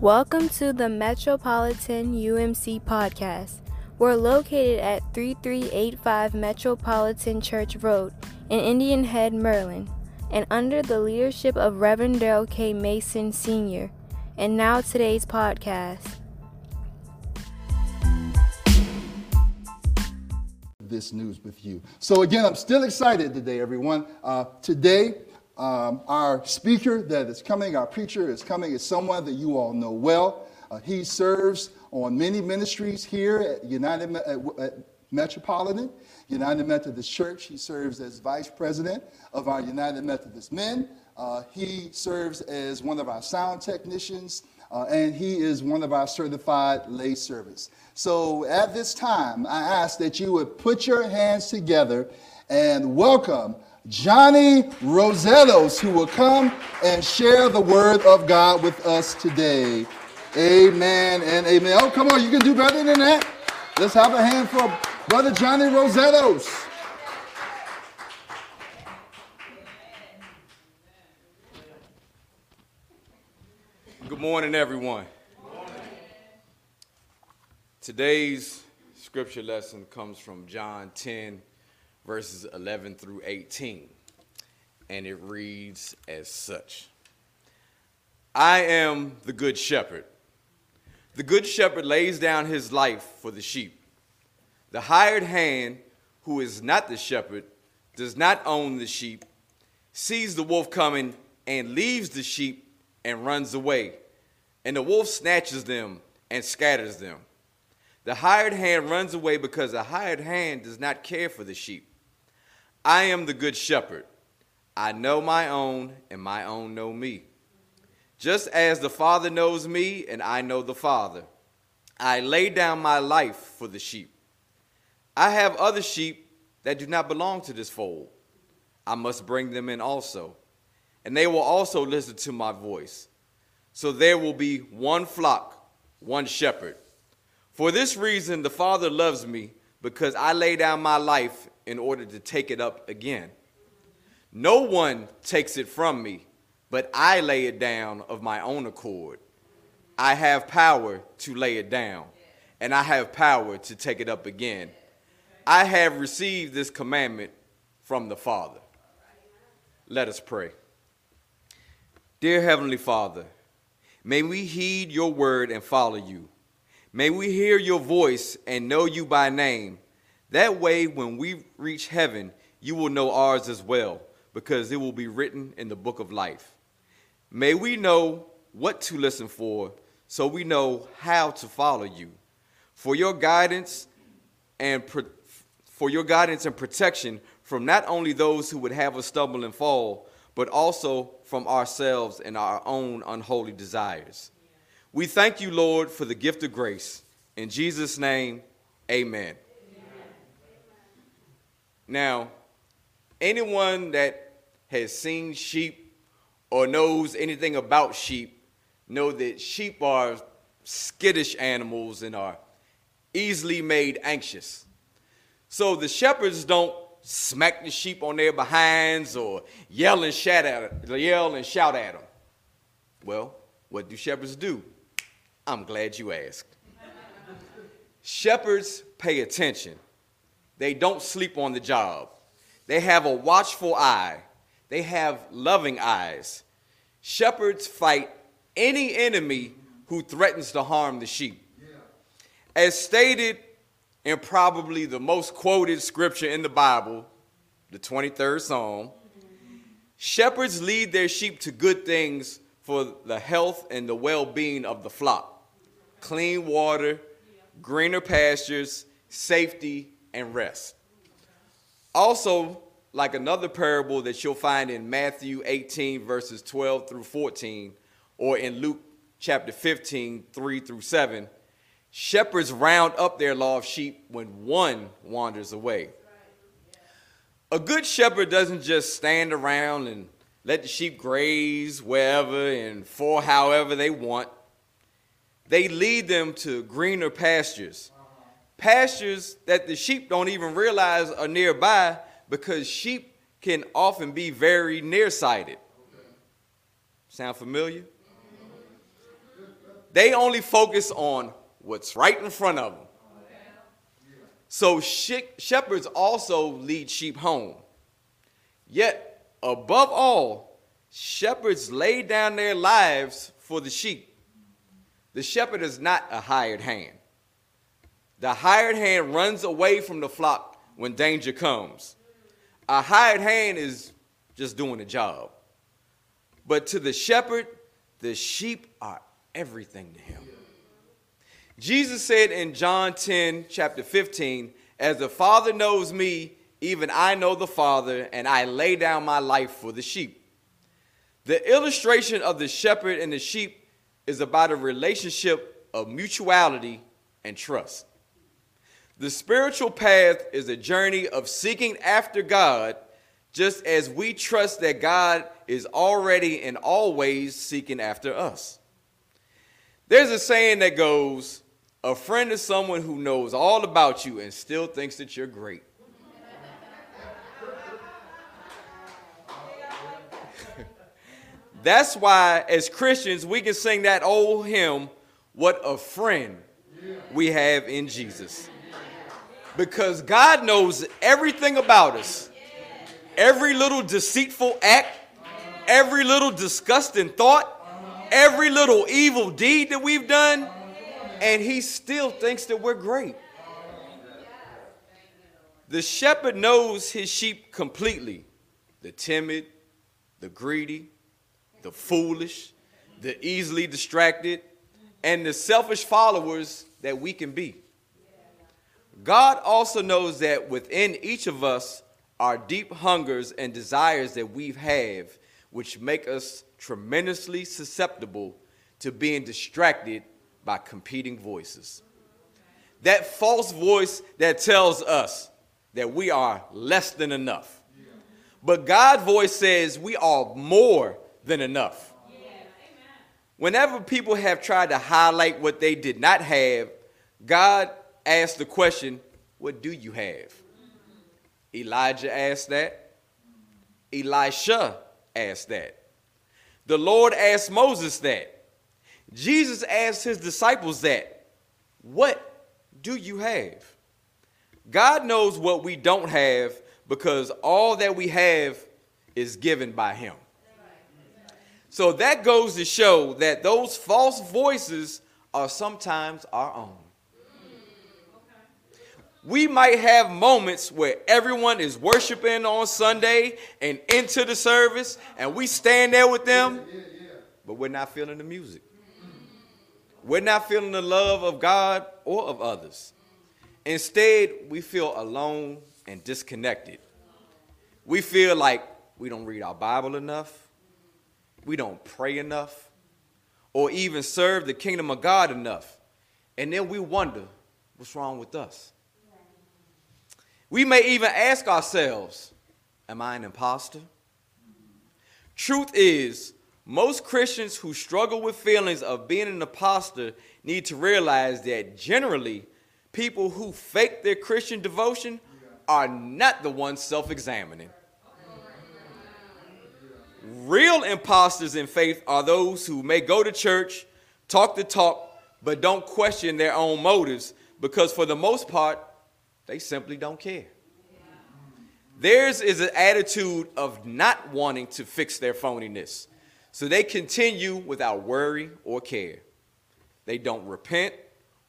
Welcome to the Metropolitan UMC podcast. We're located at 3385 Metropolitan Church Road in Indian Head, Maryland, and under the leadership of Reverend Daryl K. Mason Sr. And now today's podcast. This news with you. So, again, I'm still excited today, everyone. Uh, today, um, our speaker that is coming, our preacher is coming, is someone that you all know well. Uh, he serves on many ministries here at United at, at Metropolitan, United Methodist Church. He serves as vice president of our United Methodist Men. Uh, he serves as one of our sound technicians, uh, and he is one of our certified lay servants. So at this time, I ask that you would put your hands together and welcome Johnny Rosellos, who will come and share the word of God with us today. Amen and amen. Oh, come on, you can do better than that. Let's have a hand for Brother Johnny Rosellos. Good morning, everyone. Today's scripture lesson comes from John 10, verses 11 through 18. And it reads as such I am the good shepherd. The good shepherd lays down his life for the sheep. The hired hand, who is not the shepherd, does not own the sheep, sees the wolf coming and leaves the sheep and runs away. And the wolf snatches them and scatters them. The hired hand runs away because the hired hand does not care for the sheep. I am the good shepherd. I know my own, and my own know me. Just as the Father knows me, and I know the Father, I lay down my life for the sheep. I have other sheep that do not belong to this fold. I must bring them in also, and they will also listen to my voice. So there will be one flock, one shepherd. For this reason, the Father loves me, because I lay down my life in order to take it up again. No one takes it from me, but I lay it down of my own accord. I have power to lay it down, and I have power to take it up again. I have received this commandment from the Father. Let us pray. Dear Heavenly Father, may we heed your word and follow you. May we hear your voice and know you by name that way, when we reach heaven, you will know ours as well, because it will be written in the book of life. May we know what to listen for, so we know how to follow you. For your guidance and pro- for your guidance and protection from not only those who would have us stumble and fall, but also from ourselves and our own unholy desires. We thank you, Lord, for the gift of grace. In Jesus' name, amen. Now, anyone that has seen sheep or knows anything about sheep know that sheep are skittish animals and are easily made anxious. So the shepherds don't smack the sheep on their behinds or yell and shout at them, yell and shout at them. Well, what do shepherds do? I'm glad you asked. shepherds pay attention. They don't sleep on the job. They have a watchful eye. They have loving eyes. Shepherds fight any enemy who threatens to harm the sheep. As stated in probably the most quoted scripture in the Bible, the 23rd Psalm, shepherds lead their sheep to good things for the health and the well being of the flock clean water, greener pastures, safety, and rest. Also, like another parable that you'll find in Matthew 18, verses 12 through 14, or in Luke chapter 15, 3 through 7, shepherds round up their lost sheep when one wanders away. A good shepherd doesn't just stand around and let the sheep graze wherever and for however they want. They lead them to greener pastures pastures that the sheep don't even realize are nearby because sheep can often be very nearsighted. Sound familiar? They only focus on what's right in front of them. So shepherds also lead sheep home. Yet, above all, shepherds lay down their lives for the sheep. The shepherd is not a hired hand. The hired hand runs away from the flock when danger comes. A hired hand is just doing a job. But to the shepherd, the sheep are everything to him. Jesus said in John 10, chapter 15, As the Father knows me, even I know the Father, and I lay down my life for the sheep. The illustration of the shepherd and the sheep is about a relationship of mutuality and trust. The spiritual path is a journey of seeking after God, just as we trust that God is already and always seeking after us. There's a saying that goes, A friend is someone who knows all about you and still thinks that you're great. That's why, as Christians, we can sing that old hymn, What a Friend We Have in Jesus because God knows everything about us. Every little deceitful act, every little disgusting thought, every little evil deed that we've done, and He still thinks that we're great. The shepherd knows his sheep completely the timid, the greedy, the foolish, the easily distracted, and the selfish followers that we can be. God also knows that within each of us are deep hungers and desires that we have, which make us tremendously susceptible to being distracted by competing voices. That false voice that tells us that we are less than enough. But God's voice says we are more than enough. Whenever people have tried to highlight what they did not have, God asked the question, What do you have? Elijah asked that. Elisha asked that. The Lord asked Moses that. Jesus asked his disciples that. What do you have? God knows what we don't have because all that we have is given by him. So that goes to show that those false voices are sometimes our own we might have moments where everyone is worshiping on Sunday and into the service, and we stand there with them, but we're not feeling the music. We're not feeling the love of God or of others. Instead, we feel alone and disconnected. We feel like we don't read our Bible enough, we don't pray enough, or even serve the kingdom of God enough. And then we wonder what's wrong with us. We may even ask ourselves, Am I an impostor? Truth is, most Christians who struggle with feelings of being an impostor need to realize that generally, people who fake their Christian devotion are not the ones self examining. Real imposters in faith are those who may go to church, talk the talk, but don't question their own motives because, for the most part, they simply don't care. Theirs is an attitude of not wanting to fix their phoniness. So they continue without worry or care. They don't repent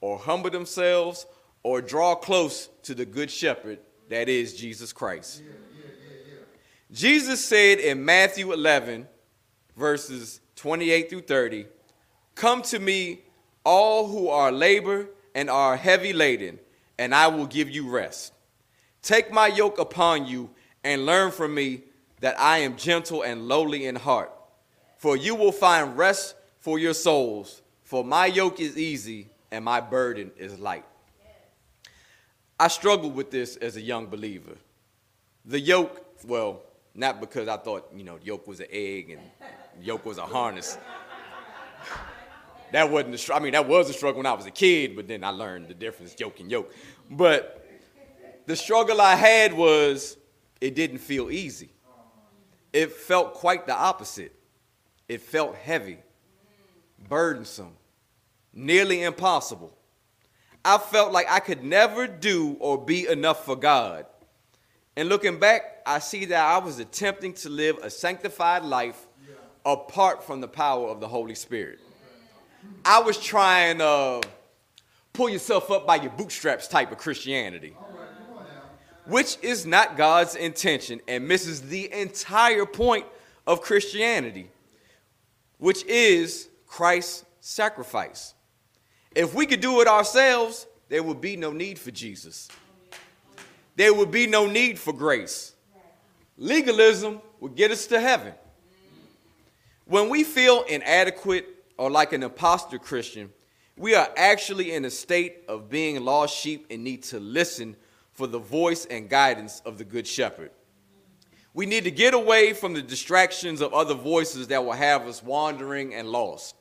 or humble themselves or draw close to the good shepherd that is Jesus Christ. Yeah, yeah, yeah, Jesus said in Matthew 11, verses 28 through 30, Come to me, all who are labor and are heavy laden, and I will give you rest. Take my yoke upon you and learn from me that I am gentle and lowly in heart. For you will find rest for your souls. For my yoke is easy and my burden is light. I struggled with this as a young believer. The yoke, well, not because I thought, you know, yoke was an egg and yoke was a harness that wasn't the I mean that was a struggle when I was a kid, but then I learned the difference yoke and yoke. But the struggle I had was it didn't feel easy. It felt quite the opposite. It felt heavy, burdensome, nearly impossible. I felt like I could never do or be enough for God. And looking back, I see that I was attempting to live a sanctified life apart from the power of the Holy Spirit. I was trying to uh, pull yourself up by your bootstraps type of Christianity, which is not God's intention and misses the entire point of Christianity, which is Christ's sacrifice. If we could do it ourselves, there would be no need for Jesus. There would be no need for grace. Legalism would get us to heaven. When we feel inadequate or like an impostor Christian, we are actually in a state of being lost sheep and need to listen for the voice and guidance of the Good Shepherd. We need to get away from the distractions of other voices that will have us wandering and lost.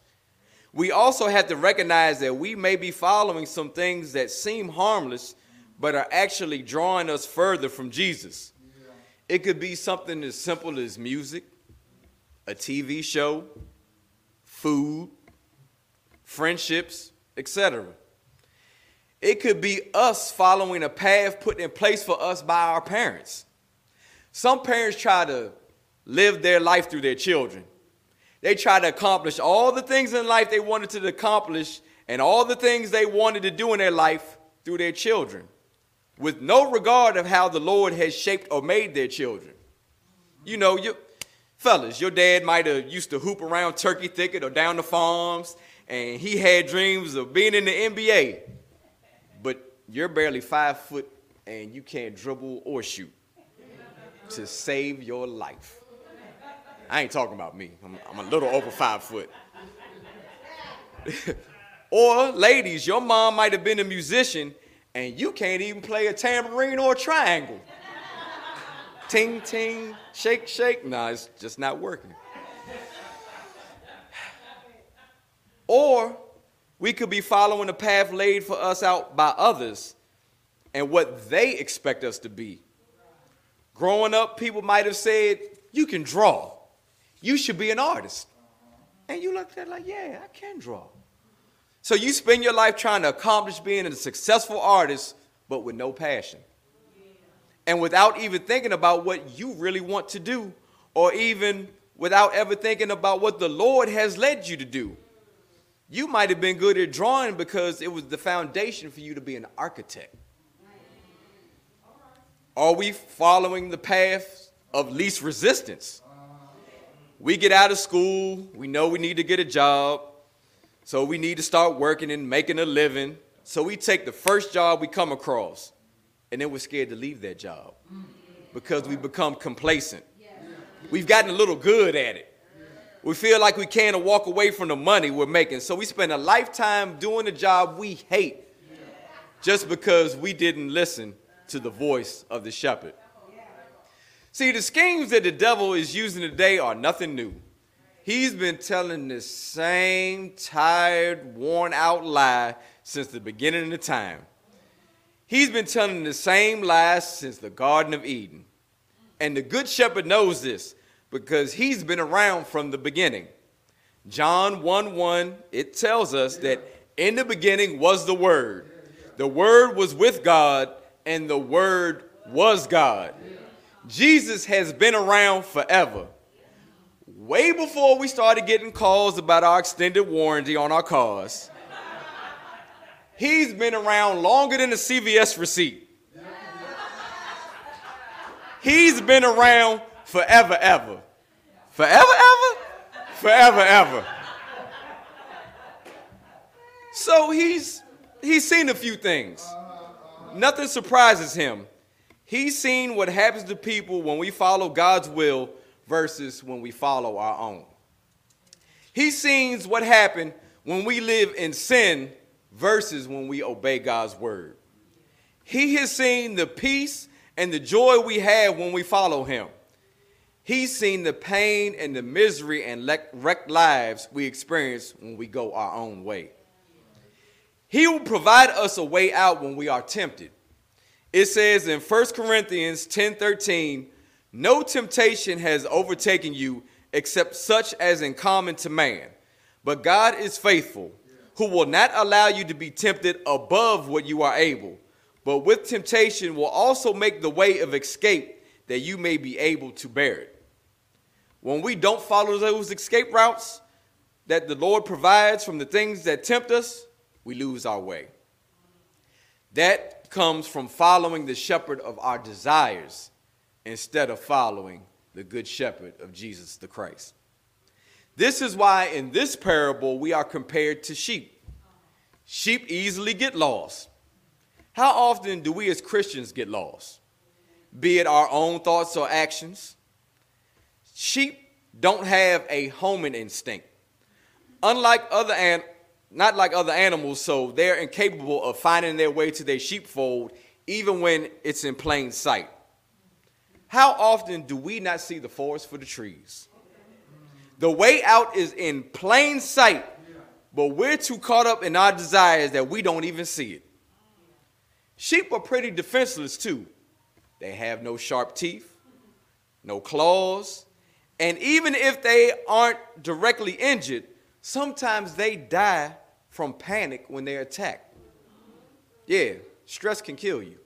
We also have to recognize that we may be following some things that seem harmless, but are actually drawing us further from Jesus. It could be something as simple as music, a TV show, food, friendships, etc. It could be us following a path put in place for us by our parents. Some parents try to live their life through their children. They try to accomplish all the things in life they wanted to accomplish and all the things they wanted to do in their life through their children, with no regard of how the Lord has shaped or made their children. You know, you fellas, your dad might have used to hoop around Turkey Thicket or down the farms, and he had dreams of being in the NBA. But you're barely five foot and you can't dribble or shoot to save your life. I ain't talking about me. I'm, I'm a little over five foot. or, ladies, your mom might have been a musician and you can't even play a tambourine or a triangle. Ting, ting, shake, shake. Nah, it's just not working. Or we could be following the path laid for us out by others and what they expect us to be. Growing up, people might have said, You can draw. You should be an artist. And you look at it like, Yeah, I can draw. So you spend your life trying to accomplish being a successful artist, but with no passion. And without even thinking about what you really want to do, or even without ever thinking about what the Lord has led you to do. You might have been good at drawing because it was the foundation for you to be an architect. Are we following the path of least resistance? We get out of school, we know we need to get a job, so we need to start working and making a living. So we take the first job we come across, and then we're scared to leave that job because we become complacent. We've gotten a little good at it. We feel like we can't walk away from the money we're making. So we spend a lifetime doing a job we hate just because we didn't listen to the voice of the shepherd. See, the schemes that the devil is using today are nothing new. He's been telling the same tired, worn out lie since the beginning of time. He's been telling the same lies since the Garden of Eden. And the Good Shepherd knows this because he's been around from the beginning. John 1 1, it tells us that in the beginning was the Word. The Word was with God, and the Word was God. Jesus has been around forever. Way before we started getting calls about our extended warranty on our cars, he's been around longer than the CVS receipt. He's been around forever, ever. Forever, ever? Forever, ever. So he's he's seen a few things nothing surprises him. He's seen what happens to people when we follow God's will versus when we follow our own. He sees what happened when we live in sin versus when we obey God's word. He has seen the peace and the joy we have when we follow him. He's seen the pain and the misery and wrecked lives we experience when we go our own way. He will provide us a way out when we are tempted. It says in 1 Corinthians 10 13, no temptation has overtaken you except such as in common to man. But God is faithful, who will not allow you to be tempted above what you are able, but with temptation will also make the way of escape that you may be able to bear it. When we don't follow those escape routes that the Lord provides from the things that tempt us, we lose our way. That comes from following the shepherd of our desires instead of following the good shepherd of Jesus the Christ. This is why in this parable we are compared to sheep. Sheep easily get lost. How often do we as Christians get lost? Be it our own thoughts or actions. Sheep don't have a homing instinct. Unlike other an- not like other animals, so they're incapable of finding their way to their sheepfold even when it's in plain sight. How often do we not see the forest for the trees? The way out is in plain sight, but we're too caught up in our desires that we don't even see it. Sheep are pretty defenseless too. They have no sharp teeth, no claws, and even if they aren't directly injured, sometimes they die from panic when they're attacked. Yeah, stress can kill you.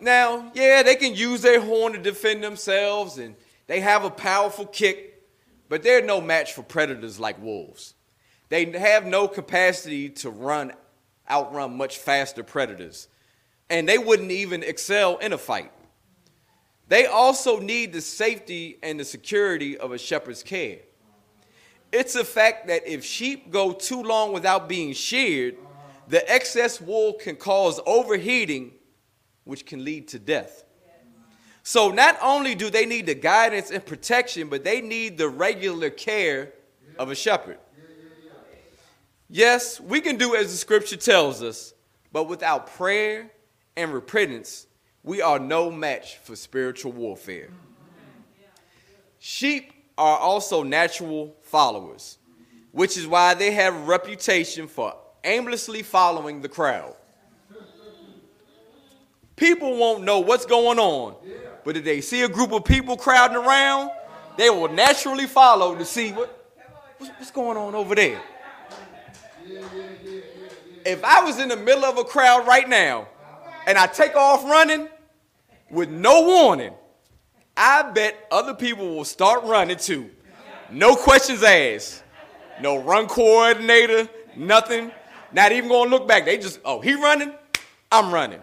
Now, yeah, they can use their horn to defend themselves and they have a powerful kick, but they're no match for predators like wolves. They have no capacity to run, outrun much faster predators, and they wouldn't even excel in a fight. They also need the safety and the security of a shepherd's care. It's a fact that if sheep go too long without being sheared, the excess wool can cause overheating which can lead to death. So not only do they need the guidance and protection, but they need the regular care of a shepherd. Yes, we can do as the scripture tells us, but without prayer and repentance, we are no match for spiritual warfare. Sheep are also natural followers, which is why they have a reputation for aimlessly following the crowd. People won't know what's going on. But if they see a group of people crowding around, they will naturally follow to see what, what's going on over there. If I was in the middle of a crowd right now and I take off running with no warning, I bet other people will start running too. No questions asked. No run coordinator, nothing. Not even gonna look back. They just, oh, he running, I'm running.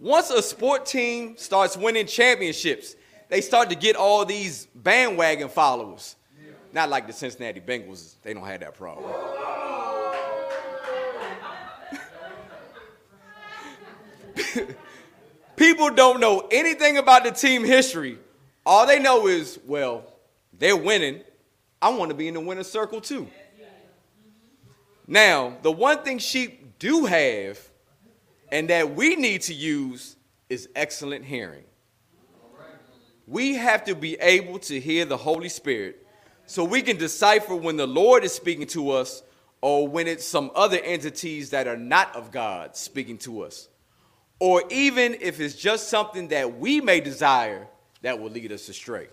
Once a sport team starts winning championships, they start to get all these bandwagon followers. Not like the Cincinnati Bengals, they don't have that problem. People don't know anything about the team history. All they know is, well, they're winning. I want to be in the winner's circle too. Now, the one thing sheep do have and that we need to use is excellent hearing. We have to be able to hear the Holy Spirit so we can decipher when the Lord is speaking to us or when it's some other entities that are not of God speaking to us. Or even if it's just something that we may desire that will lead us astray.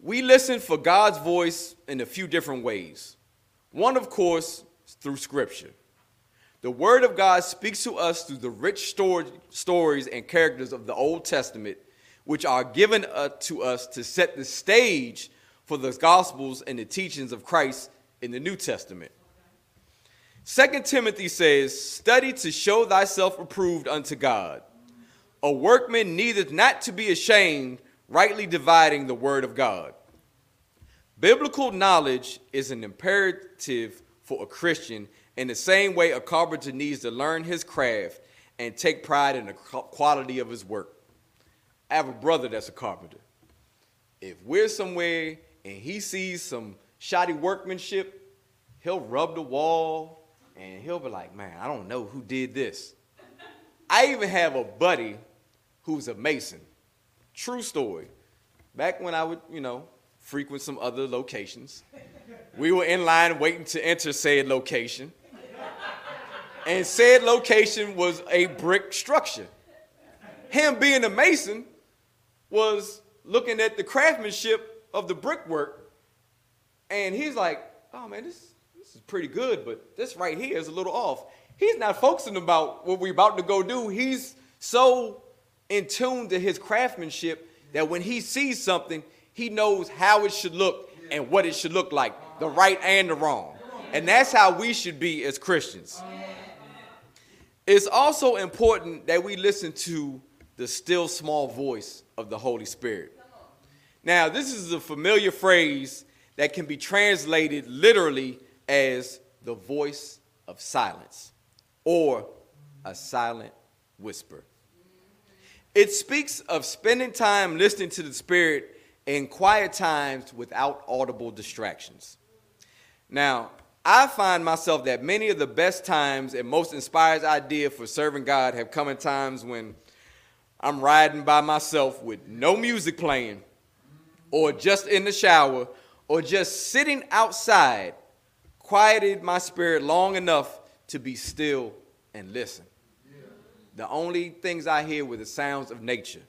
We listen for God's voice in a few different ways. One, of course, through Scripture. The Word of God speaks to us through the rich story, stories and characters of the Old Testament, which are given uh, to us to set the stage for the Gospels and the teachings of Christ in the New Testament. Second Timothy says, Study to show thyself approved unto God, a workman needeth not to be ashamed, rightly dividing the word of God. Biblical knowledge is an imperative for a Christian in the same way, a carpenter needs to learn his craft and take pride in the quality of his work. I have a brother that's a carpenter. If we're somewhere and he sees some shoddy workmanship, he'll rub the wall and he'll be like, man, I don't know who did this. I even have a buddy who's a mason. True story. Back when I would, you know, frequent some other locations, we were in line waiting to enter said location and said location was a brick structure. Him being a mason was looking at the craftsmanship of the brickwork And he's like, oh man, this, this is pretty good, but this right here is a little off. He's not focusing about what we're about to go do. He's so in tune to his craftsmanship that when he sees something, he knows how it should look and what it should look like, the right and the wrong. And that's how we should be as Christians. It's also important that we listen to the still small voice of the Holy Spirit. Now, this is a familiar phrase that can be translated literally as the voice of silence or a silent whisper. It speaks of spending time listening to the Spirit in quiet times without audible distractions. Now, I find myself that many of the best times and most inspired ideas for serving God have come in times when I'm riding by myself with no music playing, or just in the shower, or just sitting outside, quieted my spirit long enough to be still and listen. The only things I hear were the sounds of nature.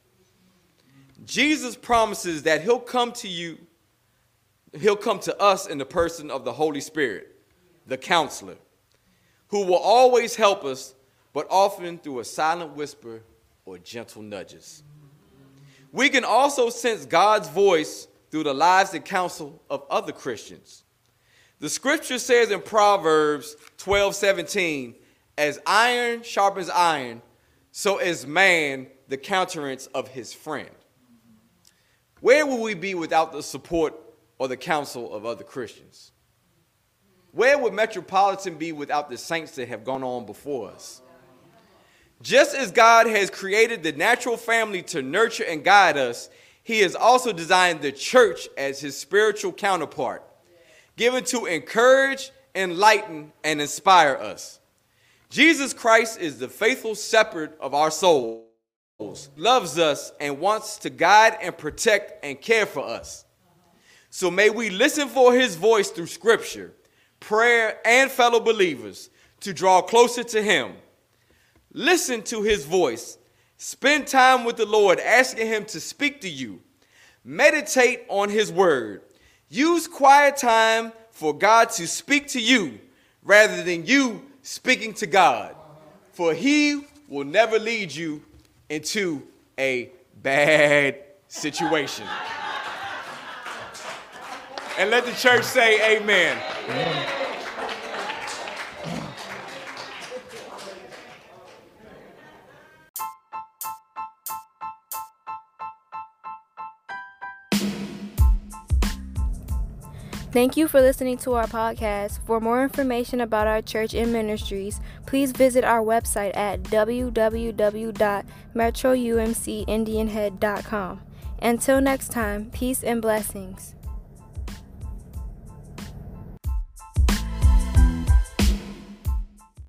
Jesus promises that he'll come to you, he'll come to us in the person of the Holy Spirit, the counselor, who will always help us, but often through a silent whisper or gentle nudges. We can also sense God's voice through the lives and counsel of other Christians. The scripture says in Proverbs 12 17, as iron sharpens iron, so is man the countenance of his friend. Where would we be without the support or the counsel of other Christians? Where would Metropolitan be without the saints that have gone on before us? Just as God has created the natural family to nurture and guide us, He has also designed the church as His spiritual counterpart, given to encourage, enlighten, and inspire us. Jesus Christ is the faithful shepherd of our souls, loves us, and wants to guide and protect and care for us. So may we listen for His voice through Scripture, prayer, and fellow believers to draw closer to Him Listen to his voice. Spend time with the Lord, asking him to speak to you. Meditate on his word. Use quiet time for God to speak to you rather than you speaking to God. For he will never lead you into a bad situation. And let the church say, Amen. Thank you for listening to our podcast. For more information about our church and ministries, please visit our website at www.metroumcindianhead.com. Until next time, peace and blessings.